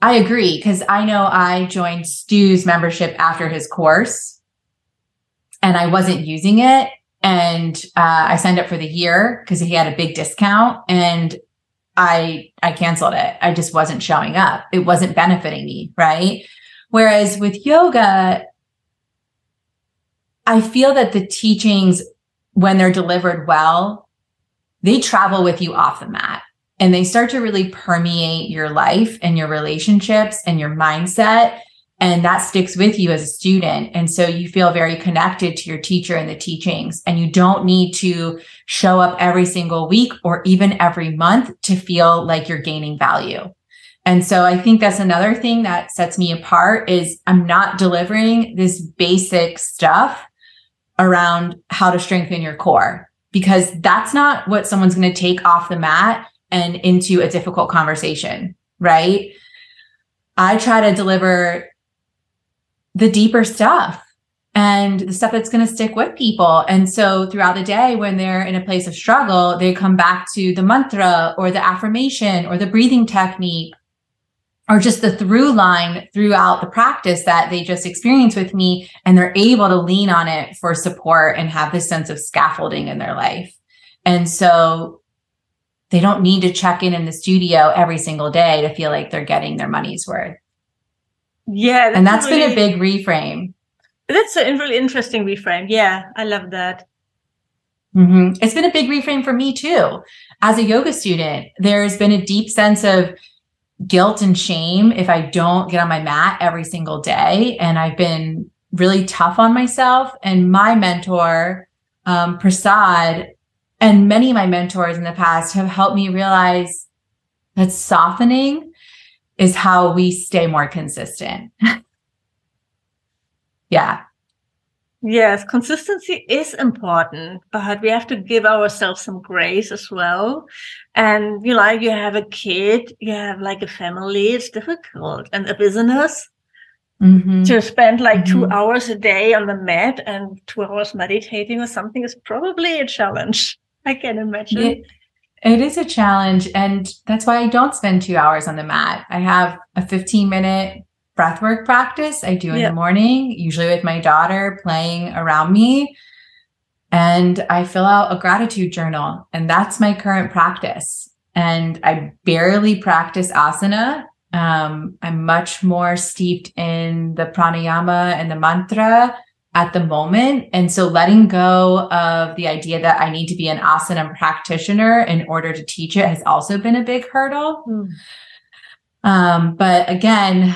I agree because I know I joined Stu's membership after his course and I wasn't using it. And uh, I signed up for the year because he had a big discount and I I canceled it. I just wasn't showing up. It wasn't benefiting me, right? Whereas with yoga, I feel that the teachings, when they're delivered well, they travel with you off the mat and they start to really permeate your life and your relationships and your mindset. And that sticks with you as a student. And so you feel very connected to your teacher and the teachings. And you don't need to show up every single week or even every month to feel like you're gaining value. And so I think that's another thing that sets me apart is I'm not delivering this basic stuff around how to strengthen your core because that's not what someone's going to take off the mat and into a difficult conversation, right? I try to deliver the deeper stuff and the stuff that's going to stick with people. And so throughout the day, when they're in a place of struggle, they come back to the mantra or the affirmation or the breathing technique or just the through line throughout the practice that they just experience with me. And they're able to lean on it for support and have this sense of scaffolding in their life. And so they don't need to check in in the studio every single day to feel like they're getting their money's worth. Yeah. That's and that's really, been a big reframe. That's a really interesting reframe. Yeah. I love that. Mm-hmm. It's been a big reframe for me too. As a yoga student, there's been a deep sense of guilt and shame if I don't get on my mat every single day. And I've been really tough on myself. And my mentor, um, Prasad, and many of my mentors in the past have helped me realize that softening is how we stay more consistent. yeah. Yes, consistency is important, but we have to give ourselves some grace as well. And you know, you have a kid, you have like a family, it's difficult. And a business, mm-hmm. to spend like mm-hmm. two hours a day on the mat and two hours meditating or something is probably a challenge. I can imagine. It, it is a challenge. And that's why I don't spend two hours on the mat. I have a 15 minute breathwork practice I do in yeah. the morning, usually with my daughter playing around me. And I fill out a gratitude journal, and that's my current practice. And I barely practice asana. Um, I'm much more steeped in the pranayama and the mantra at the moment. And so letting go of the idea that I need to be an asana practitioner in order to teach it has also been a big hurdle. Mm. Um, but again,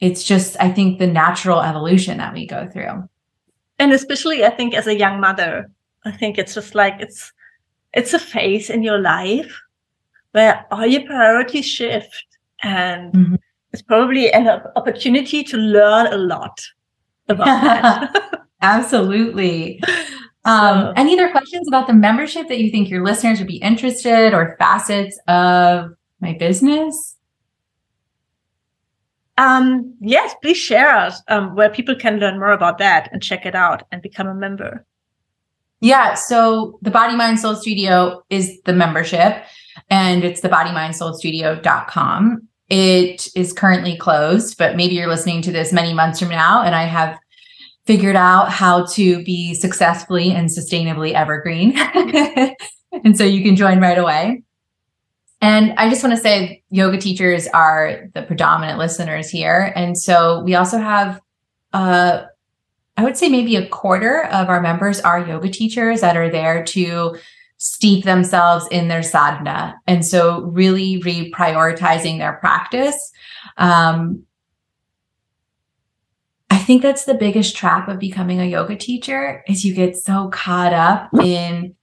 it's just, I think, the natural evolution that we go through. And especially, I think, as a young mother, I think it's just like it's it's a phase in your life where all your priorities shift, and mm-hmm. it's probably an opportunity to learn a lot about that. Absolutely. Um, so. Any other questions about the membership that you think your listeners would be interested or facets of my business? Um, yes, please share us um, where people can learn more about that and check it out and become a member. Yeah. So the Body Mind Soul Studio is the membership and it's the bodymindsoulstudio.com. It is currently closed, but maybe you're listening to this many months from now and I have figured out how to be successfully and sustainably evergreen. and so you can join right away. And I just want to say yoga teachers are the predominant listeners here. And so we also have, uh, I would say maybe a quarter of our members are yoga teachers that are there to steep themselves in their sadhana. And so really reprioritizing their practice. Um, I think that's the biggest trap of becoming a yoga teacher is you get so caught up in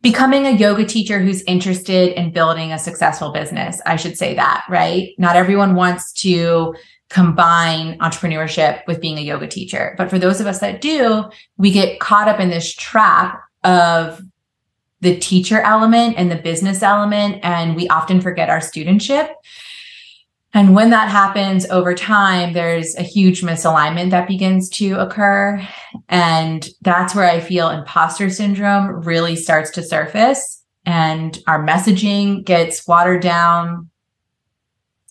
becoming a yoga teacher who's interested in building a successful business. I should say that, right? Not everyone wants to combine entrepreneurship with being a yoga teacher. But for those of us that do, we get caught up in this trap of the teacher element and the business element, and we often forget our studentship. And when that happens over time, there's a huge misalignment that begins to occur. And that's where I feel imposter syndrome really starts to surface and our messaging gets watered down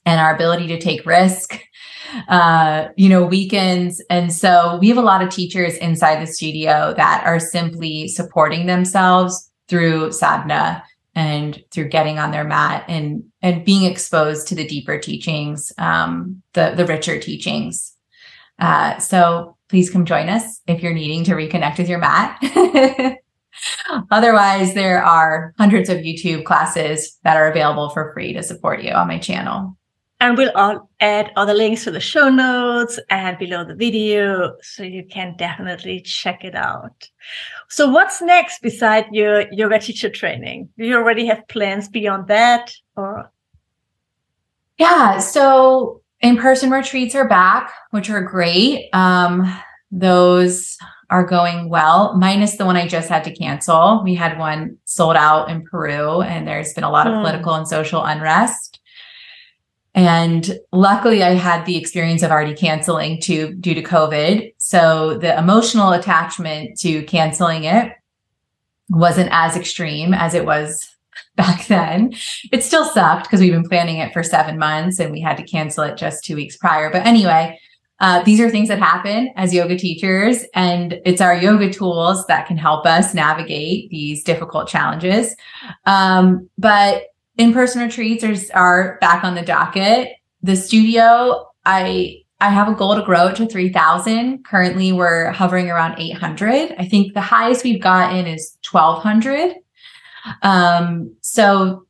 and our ability to take risk uh, you know, weekends. And so we have a lot of teachers inside the studio that are simply supporting themselves through sadhana and through getting on their mat and and being exposed to the deeper teachings, um, the the richer teachings. Uh, so please come join us if you're needing to reconnect with your mat. Otherwise, there are hundreds of YouTube classes that are available for free to support you on my channel. And we'll all add all the links to the show notes and below the video so you can definitely check it out. So what's next beside your yoga teacher training? Do you already have plans beyond that or? Yeah. So in-person retreats are back, which are great. Um, those are going well, minus the one I just had to cancel. We had one sold out in Peru and there's been a lot of mm. political and social unrest. And luckily I had the experience of already canceling to due to COVID. So the emotional attachment to canceling it wasn't as extreme as it was back then. It still sucked because we've been planning it for seven months and we had to cancel it just two weeks prior. But anyway, uh, these are things that happen as yoga teachers, and it's our yoga tools that can help us navigate these difficult challenges. Um, but in-person retreats are, are back on the docket. The studio, I I have a goal to grow it to 3000. Currently we're hovering around 800. I think the highest we've gotten is 1200. Um, so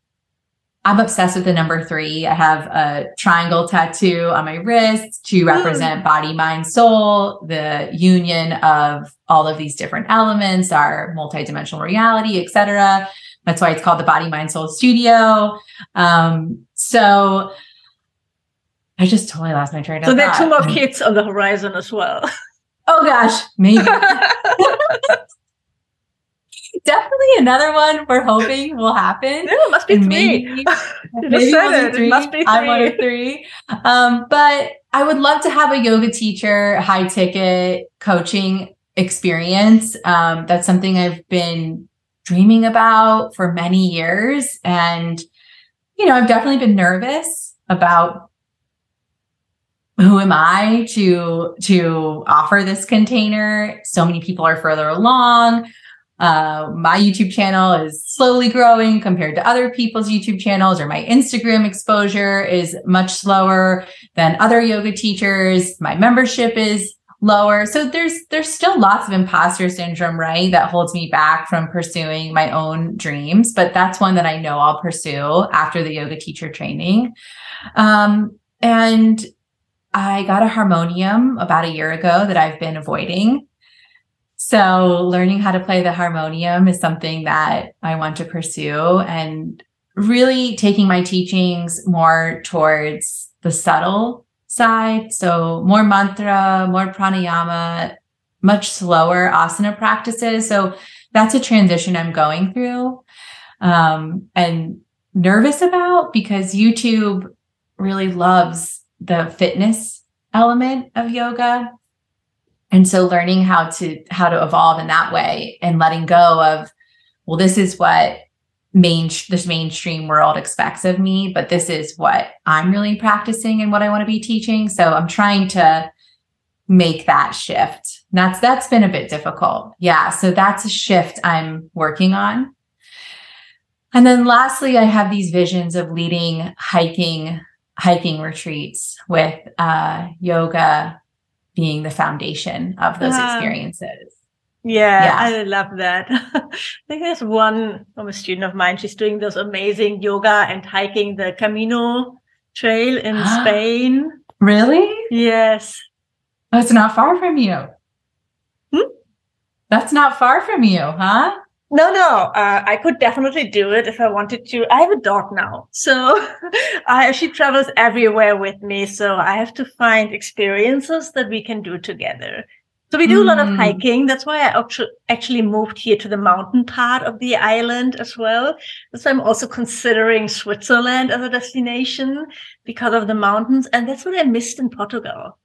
I'm obsessed with the number three. I have a triangle tattoo on my wrist to represent body, mind, soul, the union of all of these different elements, our multidimensional reality, etc. That's why it's called the Body, Mind, Soul Studio. Um, so I just totally lost my train of thought. So there are two more kids on the horizon as well. Oh gosh, maybe. Definitely another one we're hoping will happen. Yeah, it must be three. Maybe, maybe it. Three. It must be three. I'm one of three. Um, but I would love to have a yoga teacher, high ticket coaching experience. Um, that's something I've been dreaming about for many years. And, you know, I've definitely been nervous about who am I to to offer this container? So many people are further along. Uh, my YouTube channel is slowly growing compared to other people's YouTube channels, or my Instagram exposure is much slower than other yoga teachers. My membership is lower. So there's there's still lots of imposter syndrome, right? That holds me back from pursuing my own dreams, but that's one that I know I'll pursue after the yoga teacher training. Um, and I got a harmonium about a year ago that I've been avoiding. So learning how to play the harmonium is something that I want to pursue and really taking my teachings more towards the subtle side. So more mantra, more pranayama, much slower asana practices. So that's a transition I'm going through um, and nervous about because YouTube really loves the fitness element of yoga. And so learning how to how to evolve in that way and letting go of, well, this is what main this mainstream world expects of me but this is what i'm really practicing and what i want to be teaching. So i'm trying to make that shift. That's that's been a bit difficult. Yeah so that's a shift i'm working on. And then lastly i have these visions of leading hiking hiking retreats with uh, yoga being the foundation of those experiences yeah, yeah, I love that. I think there's one from a student of mine. She's doing those amazing yoga and hiking the Camino trail in Spain. Really? Yes. That's not far from you. Hmm? That's not far from you, huh? No, no. Uh, I could definitely do it if I wanted to. I have a dog now, so I, she travels everywhere with me. So I have to find experiences that we can do together. So we do mm. a lot of hmm. hiking. That's why I actually moved here to the mountain part of the island as well. So I'm also considering Switzerland as a destination because of the mountains. And that's what I missed in Portugal.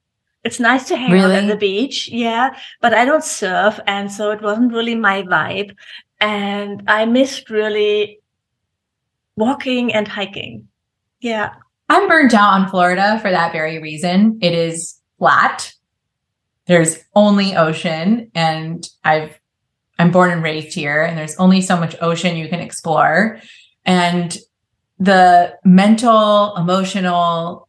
It's nice to hang really? out at the beach. Yeah. But I don't surf. And so it wasn't really my vibe. And I missed really walking and hiking. Yeah. I'm burnt out on Florida for that very reason. It is flat there's only ocean and I've I'm born and raised here and there's only so much ocean you can explore and the mental emotional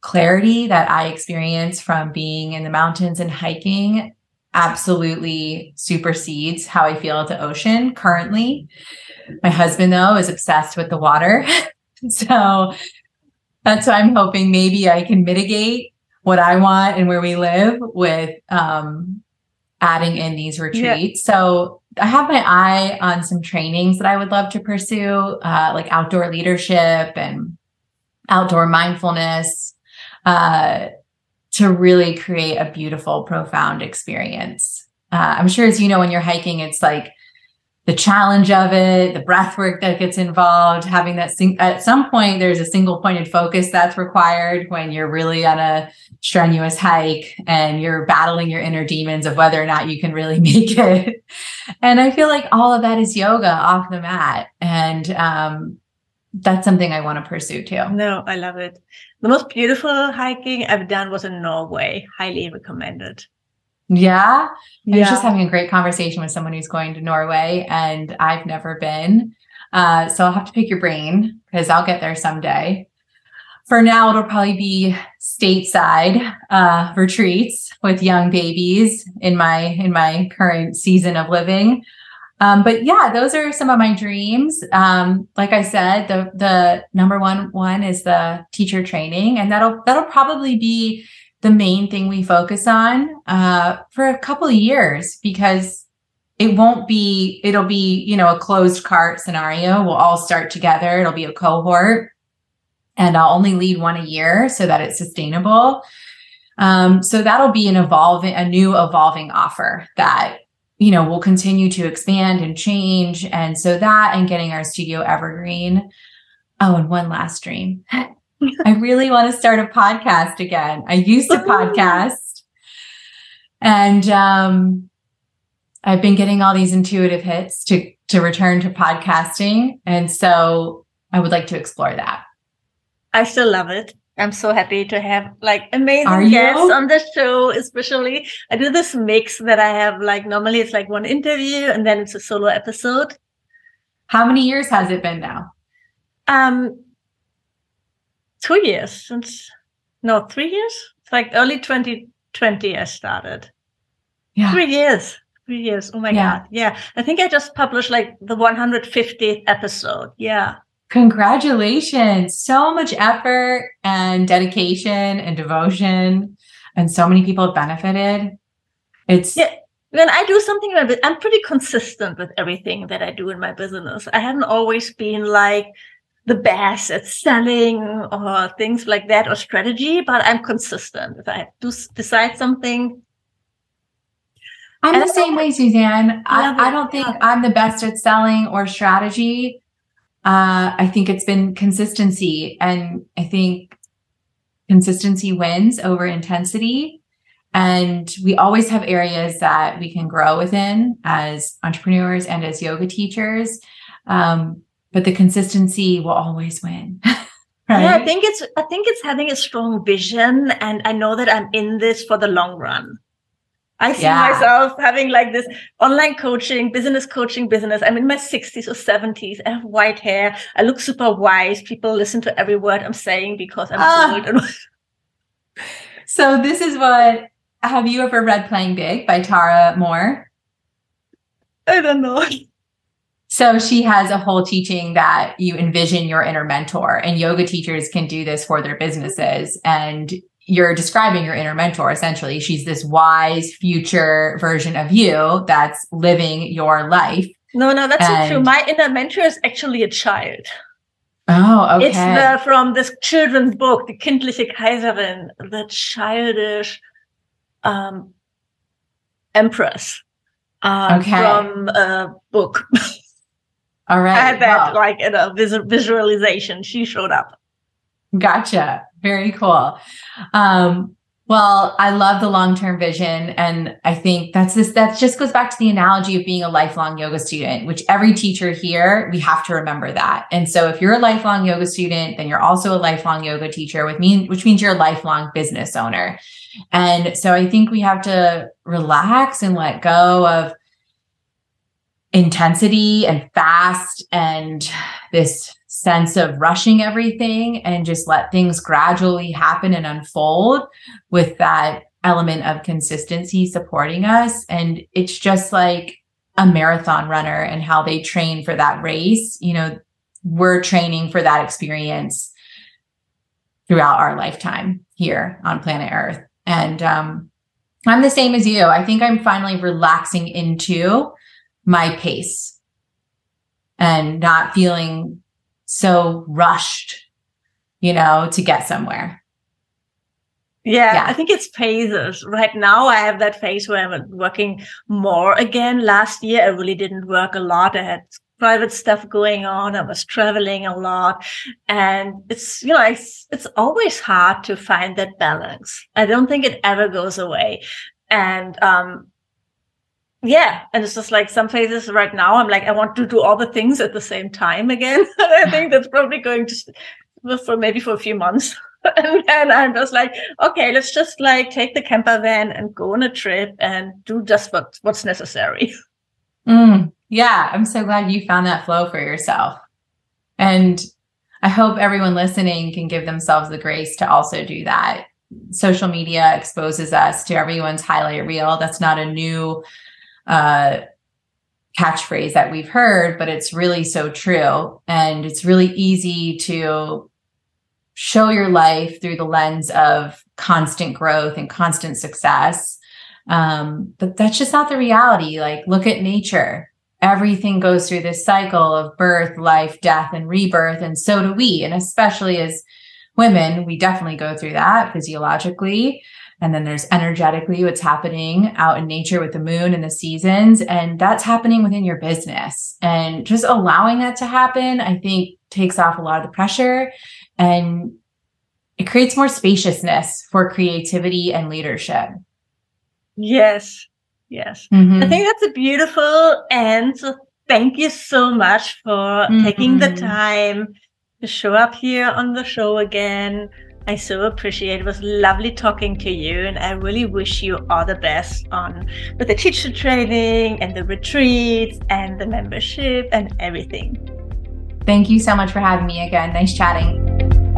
clarity that I experience from being in the mountains and hiking absolutely supersedes how I feel at the ocean currently. My husband, though, is obsessed with the water. so that's why I'm hoping maybe I can mitigate what I want and where we live with um, adding in these retreats. Yeah. So I have my eye on some trainings that I would love to pursue, uh, like outdoor leadership and outdoor mindfulness, uh, to really create a beautiful, profound experience. Uh, I'm sure, as you know, when you're hiking, it's like the challenge of it, the breath work that gets involved, having that sing- at some point there's a single pointed focus that's required when you're really on a strenuous hike and you're battling your inner demons of whether or not you can really make it. and I feel like all of that is yoga off the mat. And um, that's something I want to pursue too. No, I love it. The most beautiful hiking I've done was in Norway. Highly recommended. Yeah. I was just having a great conversation with someone who's going to Norway and I've never been. Uh, so I'll have to pick your brain because I'll get there someday. For now, it'll probably be stateside uh, retreats with young babies in my in my current season of living. Um, but yeah, those are some of my dreams. Um, like I said, the the number one one is the teacher training, and that'll that'll probably be the main thing we focus on uh, for a couple of years because it won't be it'll be you know a closed cart scenario. We'll all start together. It'll be a cohort. And i'll only lead one a year so that it's sustainable. Um, so that'll be an evolving a new evolving offer that you know will continue to expand and change. And so that and getting our studio evergreen. Oh and one last dream I really want to start a podcast again. I used to podcast and um, I've been getting all these intuitive hits to to return to podcasting and so I would like to explore that. I still love it. I'm so happy to have like amazing guests on the show, especially I do this mix that I have like normally it's like one interview and then it's a solo episode. How many years has it been now? Um two years since no three years it's like early 20 20 I started. Yeah. Three years. Three years. Oh my Yeah. God. Yeah. I think I just published like the 150th episode. Yeah. Congratulations. So much effort and dedication and devotion. And so many people have benefited. It's Yeah. When I do something, in my I'm pretty consistent with everything that I do in my business. I haven't always been like the best at selling or things like that or strategy, but I'm consistent. If I do decide something, I'm And the same way, Suzanne. I, I don't think. I'm the best at selling or strategy. Uh, I think it's been consistency. And I think consistency wins over intensity. And we always have areas that we can grow within as entrepreneurs and as yoga teachers. Um, but the consistency will always win. right? yeah, I think it's, I think it's having a strong vision. And I know that I'm in this for the long run. I see Yeah. myself having like this online coaching, business coaching business. I'm in my 60s or 70s. I have white hair. I look super wise. People listen to every word I'm saying because I'm Ah. old. So this is what have you ever read Playing Big by Tara Mohr? I don't know. So she has a whole teaching that you envision your inner mentor, and yoga teachers can do this for their businesses. And you're describing your inner mentor essentially. She's this wise future version of you that's living your life. No, no, that's not true. My inner mentor is actually a child. Oh, okay. It's the, from this children's book, The kindliche Kaiserin, the childish um, empress um, Okay. from a book. All right. I had that like in a vis- visualization. She showed up. Gotcha. Very cool. Um, well, I love the long-term vision. And I think that's this, that just goes back to the analogy of being a lifelong yoga student, which every teacher here, we have to remember that. And so if you're a lifelong yoga student, then you're also a lifelong yoga teacher with me, which means you're a lifelong business owner. And so I think we have to relax and let go of intensity and fast and this sense of rushing everything and just let things gradually happen and unfold with that element of consistency supporting us. And it's just like a marathon runner and how they train for that race. You know, we're training for that experience throughout our lifetime here on planet Earth. And um, I'm the same as you. I think I'm finally relaxing into my pace and not feeling so rushed, you know, to get somewhere. Yeah, Yeah. I think it's phases. Right now, I have that phase where I'm working more again. Last year, I really didn't work a lot. I had private stuff going on. I was traveling a lot. And it's, you know, it's, it's always hard to find that balance. I don't think it ever goes away. And, um, yeah. And it's just like some phases right now, I'm like, I want to do all the things at the same time again. I think that's probably going to, for maybe for a few months. and then I'm just like, okay, let's just like take the camper van and go on a trip and do just what, what's necessary. Mm, yeah, I'm so glad you found that flow for yourself. And I hope everyone listening can give themselves the grace to also do that. Social media exposes us to everyone's highlight reel. That's not a new uh, catchphrase that we've heard, but it's really so true. And it's really easy to show your life through the lens of constant growth and constant success. Um, but that's just not the reality. Like, look at nature. Everything goes through this cycle of birth, life, death, and rebirth. And so do we. And especially as women, we definitely go through that physiologically. And then there's energetically what's happening out in nature with the moon and the seasons. And that's happening within your business. And just allowing that to happen, I think takes off a lot of the pressure and it creates more spaciousness for creativity and leadership. Yes. Yes. Mhm. I think that's a beautiful end. So thank you so much for taking the Mhm. time to show up here on the show again. I so appreciate it. Was lovely talking to you and I really wish you all the best on with the teacher training and the retreats and the membership and everything. Thank you so much for having me again. Nice chatting.